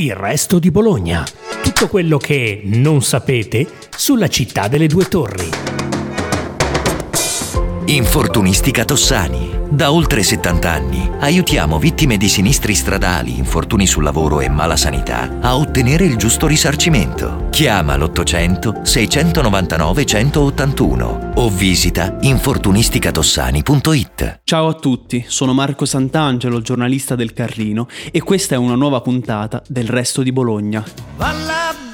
Il resto di Bologna. Tutto quello che non sapete sulla città delle due torri. Infortunistica Tossani. Da oltre 70 anni aiutiamo vittime di sinistri stradali, infortuni sul lavoro e mala sanità a ottenere il giusto risarcimento. Chiama l'800 699 181 o visita infortunisticatossani.it. Ciao a tutti, sono Marco Sant'Angelo, giornalista del Carlino e questa è una nuova puntata del Resto di Bologna. Balla,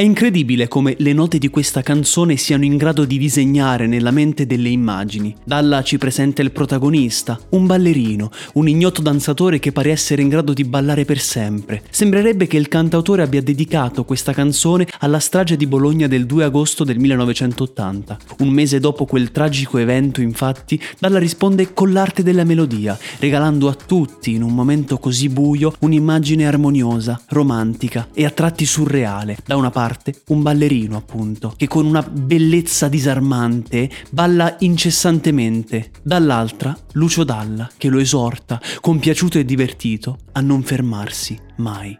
È incredibile come le note di questa canzone siano in grado di disegnare nella mente delle immagini. Dalla ci presenta il protagonista, un ballerino, un ignoto danzatore che pare essere in grado di ballare per sempre. Sembrerebbe che il cantautore abbia dedicato questa canzone alla strage di Bologna del 2 agosto del 1980. Un mese dopo quel tragico evento, infatti, Dalla risponde con l'arte della melodia, regalando a tutti, in un momento così buio, un'immagine armoniosa, romantica e a tratti surreale. Da una parte un ballerino, appunto, che con una bellezza disarmante balla incessantemente, dall'altra Lucio Dalla, che lo esorta, compiaciuto e divertito, a non fermarsi mai.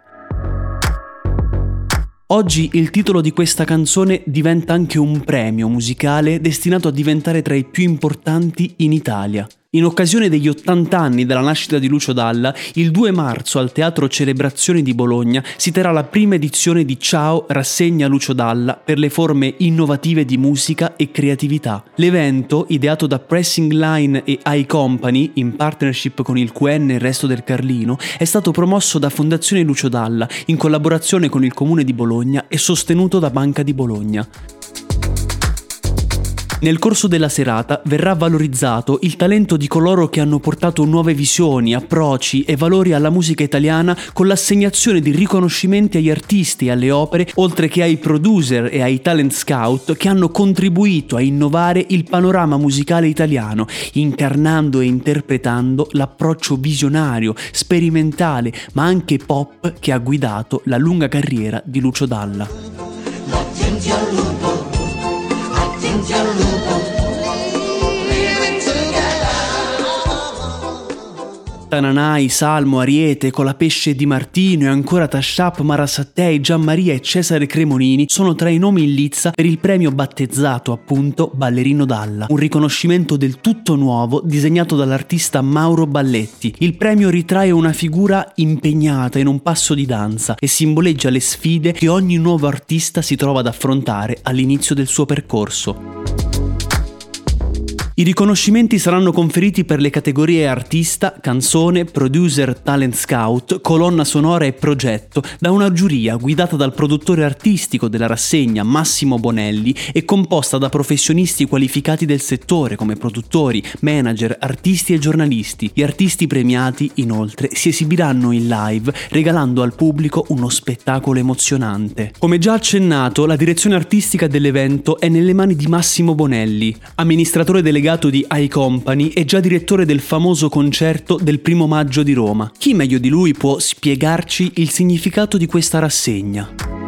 Oggi il titolo di questa canzone diventa anche un premio musicale destinato a diventare tra i più importanti in Italia. In occasione degli 80 anni della nascita di Lucio Dalla, il 2 marzo al Teatro Celebrazioni di Bologna si terrà la prima edizione di Ciao Rassegna Lucio Dalla per le forme innovative di musica e creatività. L'evento, ideato da Pressing Line e iCompany in partnership con il QN e il resto del Carlino, è stato promosso da Fondazione Lucio Dalla in collaborazione con il Comune di Bologna e sostenuto da Banca di Bologna. Nel corso della serata verrà valorizzato il talento di coloro che hanno portato nuove visioni, approcci e valori alla musica italiana con l'assegnazione di riconoscimenti agli artisti e alle opere, oltre che ai producer e ai talent scout che hanno contribuito a innovare il panorama musicale italiano, incarnando e interpretando l'approccio visionario, sperimentale, ma anche pop che ha guidato la lunga carriera di Lucio Dalla. 新疆路口。Tananai, Salmo, Ariete, Colapesce Di Martino e ancora Tashap, Marasattei, Gianmaria e Cesare Cremonini sono tra i nomi in lizza per il premio battezzato appunto Ballerino Dalla, un riconoscimento del tutto nuovo disegnato dall'artista Mauro Balletti. Il premio ritrae una figura impegnata in un passo di danza e simboleggia le sfide che ogni nuovo artista si trova ad affrontare all'inizio del suo percorso. I riconoscimenti saranno conferiti per le categorie artista, canzone, producer, talent scout, colonna sonora e progetto da una giuria guidata dal produttore artistico della rassegna Massimo Bonelli e composta da professionisti qualificati del settore come produttori, manager, artisti e giornalisti. Gli artisti premiati, inoltre, si esibiranno in live regalando al pubblico uno spettacolo emozionante. Come già accennato, la direzione artistica dell'evento è nelle mani di Massimo Bonelli, amministratore delegato di iCompany e già direttore del famoso concerto del primo maggio di Roma. Chi meglio di lui può spiegarci il significato di questa rassegna?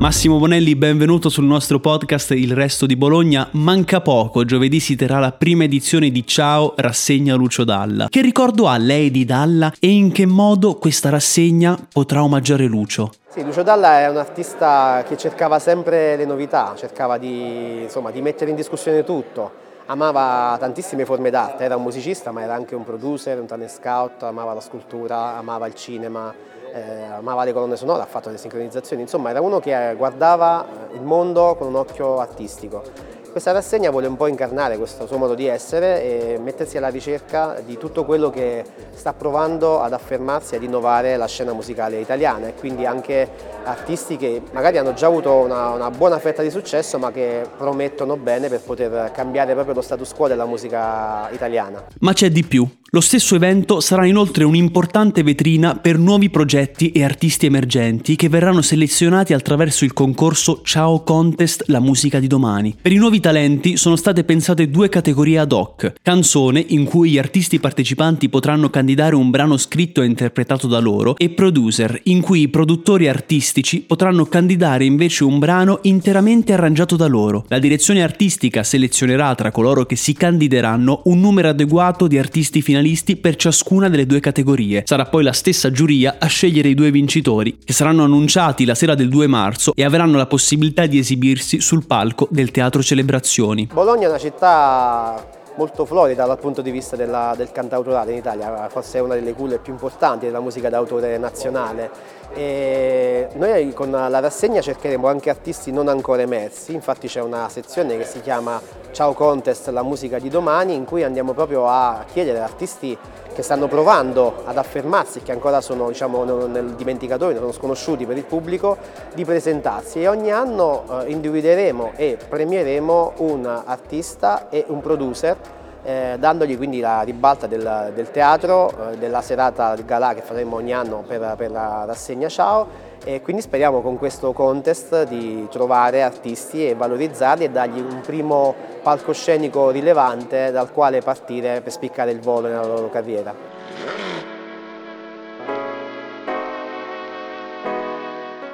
Massimo Bonelli, benvenuto sul nostro podcast Il Resto di Bologna. Manca poco, giovedì si terrà la prima edizione di Ciao Rassegna Lucio Dalla. Che ricordo ha lei di Dalla e in che modo questa rassegna potrà omaggiare Lucio? Sì, Lucio Dalla è un artista che cercava sempre le novità, cercava di, insomma, di mettere in discussione tutto. Amava tantissime forme d'arte, era un musicista ma era anche un producer, un talent scout, amava la scultura, amava il cinema, eh, amava le colonne sonore, ha fatto le sincronizzazioni, insomma era uno che guardava il mondo con un occhio artistico. Questa rassegna vuole un po' incarnare questo suo modo di essere e mettersi alla ricerca di tutto quello che sta provando ad affermarsi e ad innovare la scena musicale italiana e quindi anche artisti che magari hanno già avuto una, una buona fetta di successo ma che promettono bene per poter cambiare proprio lo status quo della musica italiana. Ma c'è di più. Lo stesso evento sarà inoltre un'importante vetrina per nuovi progetti e artisti emergenti che verranno selezionati attraverso il concorso Ciao Contest La musica di domani. Per i nuovi talenti sono state pensate due categorie ad hoc. Canzone, in cui gli artisti partecipanti potranno candidare un brano scritto e interpretato da loro, e producer, in cui i produttori artistici potranno candidare invece un brano interamente arrangiato da loro. La direzione artistica selezionerà tra coloro che si candideranno un numero adeguato di artisti finalisti per ciascuna delle due categorie. Sarà poi la stessa giuria a scegliere i due vincitori, che saranno annunciati la sera del 2 marzo e avranno la possibilità di esibirsi sul palco del Teatro Celebrazioni. Bologna è una città molto florida dal punto di vista della, del cantautorale in Italia, forse è una delle culle più importanti della musica d'autore nazionale. E noi con la rassegna cercheremo anche artisti non ancora emersi, infatti c'è una sezione che si chiama Ciao Contest, la musica di domani, in cui andiamo proprio a chiedere ad artisti che stanno provando ad affermarsi, che ancora sono diciamo, nel dimenticatoio, sono sconosciuti per il pubblico, di presentarsi. E ogni anno eh, individueremo e premieremo un artista e un producer eh, dandogli quindi la ribalta del, del teatro, eh, della serata galà che faremo ogni anno per, per la rassegna Ciao e quindi speriamo con questo contest di trovare artisti e valorizzarli e dargli un primo palcoscenico rilevante dal quale partire per spiccare il volo nella loro carriera.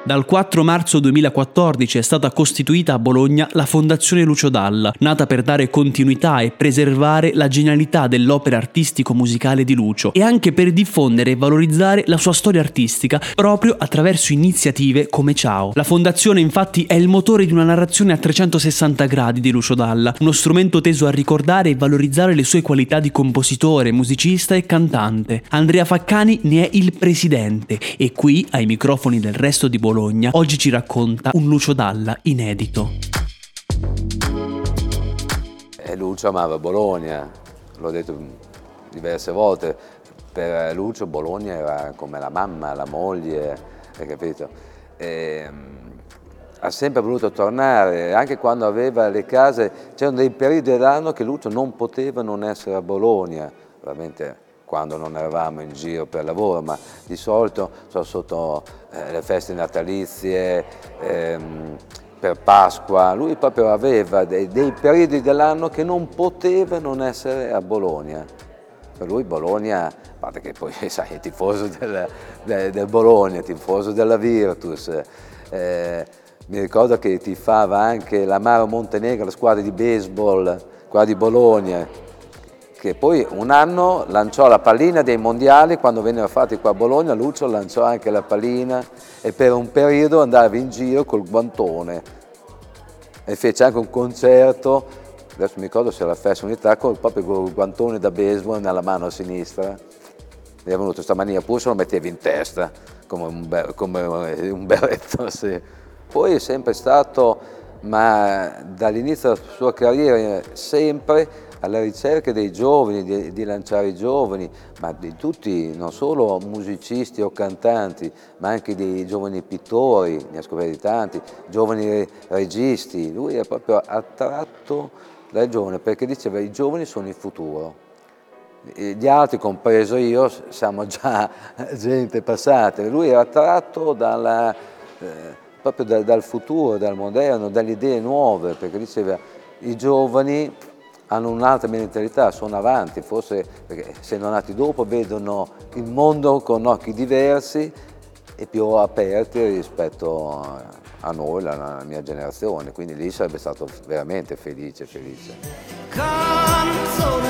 Dal 4 marzo 2014 è stata costituita a Bologna la Fondazione Lucio Dalla, nata per dare continuità e preservare la genialità dell'opera artistico-musicale di Lucio e anche per diffondere e valorizzare la sua storia artistica proprio attraverso iniziative come Ciao. La fondazione infatti è il motore di una narrazione a 360 gradi di Lucio Dalla, uno strumento teso a ricordare e valorizzare le sue qualità di compositore, musicista e cantante. Andrea Faccani ne è il presidente e qui, ai microfoni del resto di Bologna, Bologna, oggi ci racconta un Lucio Dalla inedito. E Lucio amava Bologna, l'ho detto diverse volte, per Lucio Bologna era come la mamma, la moglie, hai capito? E, mm, ha sempre voluto tornare, anche quando aveva le case, c'erano dei periodi dell'anno che Lucio non poteva non essere a Bologna, veramente quando non eravamo in giro per lavoro, ma di solito sono sotto eh, le feste natalizie, ehm, per Pasqua, lui proprio aveva dei, dei periodi dell'anno che non poteva non essere a Bologna. Per lui Bologna, a parte che poi sai, è tifoso del, del, del Bologna, tifoso della Virtus, eh, mi ricordo che tifava anche l'Amaro Montenegro, la squadra di baseball, qua di Bologna, che poi un anno lanciò la pallina dei mondiali, quando vennero fatti qua a Bologna, Lucio lanciò anche la pallina e per un periodo andava in giro col guantone e fece anche un concerto, adesso mi ricordo se era la festa unità, con, proprio il guantone da baseball nella mano sinistra. Mi è venuto questa mania, pure se lo metteva in testa, come un, be come un berretto. Sì. Poi è sempre stato, ma dall'inizio della sua carriera, sempre alla ricerca dei giovani, di, di, lanciare i giovani, ma di tutti, non solo musicisti o cantanti, ma anche dei giovani pittori, ne ha scoperti tanti, giovani registi. Lui è proprio attratto dai giovani perché diceva i giovani sono il futuro. Gli altri, compreso io, siamo già gente passata. Lui era attratto dalla, eh, proprio da, dal futuro, dal moderno, dalle idee nuove, perché diceva i giovani hanno un'altra mentalità, sono avanti, forse perché essendo nati dopo vedono il mondo con occhi diversi e più aperti rispetto a noi, la, mia generazione, quindi lì sarebbe stato veramente felice, felice. Canzone,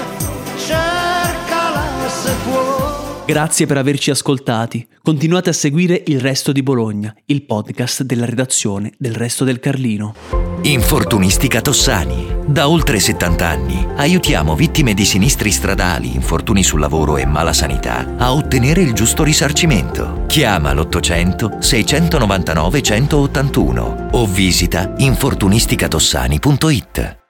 cercala se puoi. Grazie per averci ascoltati. Continuate a seguire Il Resto di Bologna, il podcast della redazione del Resto del Carlino. Infortunistica Tossani. Da oltre 70 anni aiutiamo vittime di sinistri stradali, infortuni sul lavoro e mala sanità a ottenere il giusto risarcimento. Chiama l'800 699 181 o visita infortunisticatossani.it.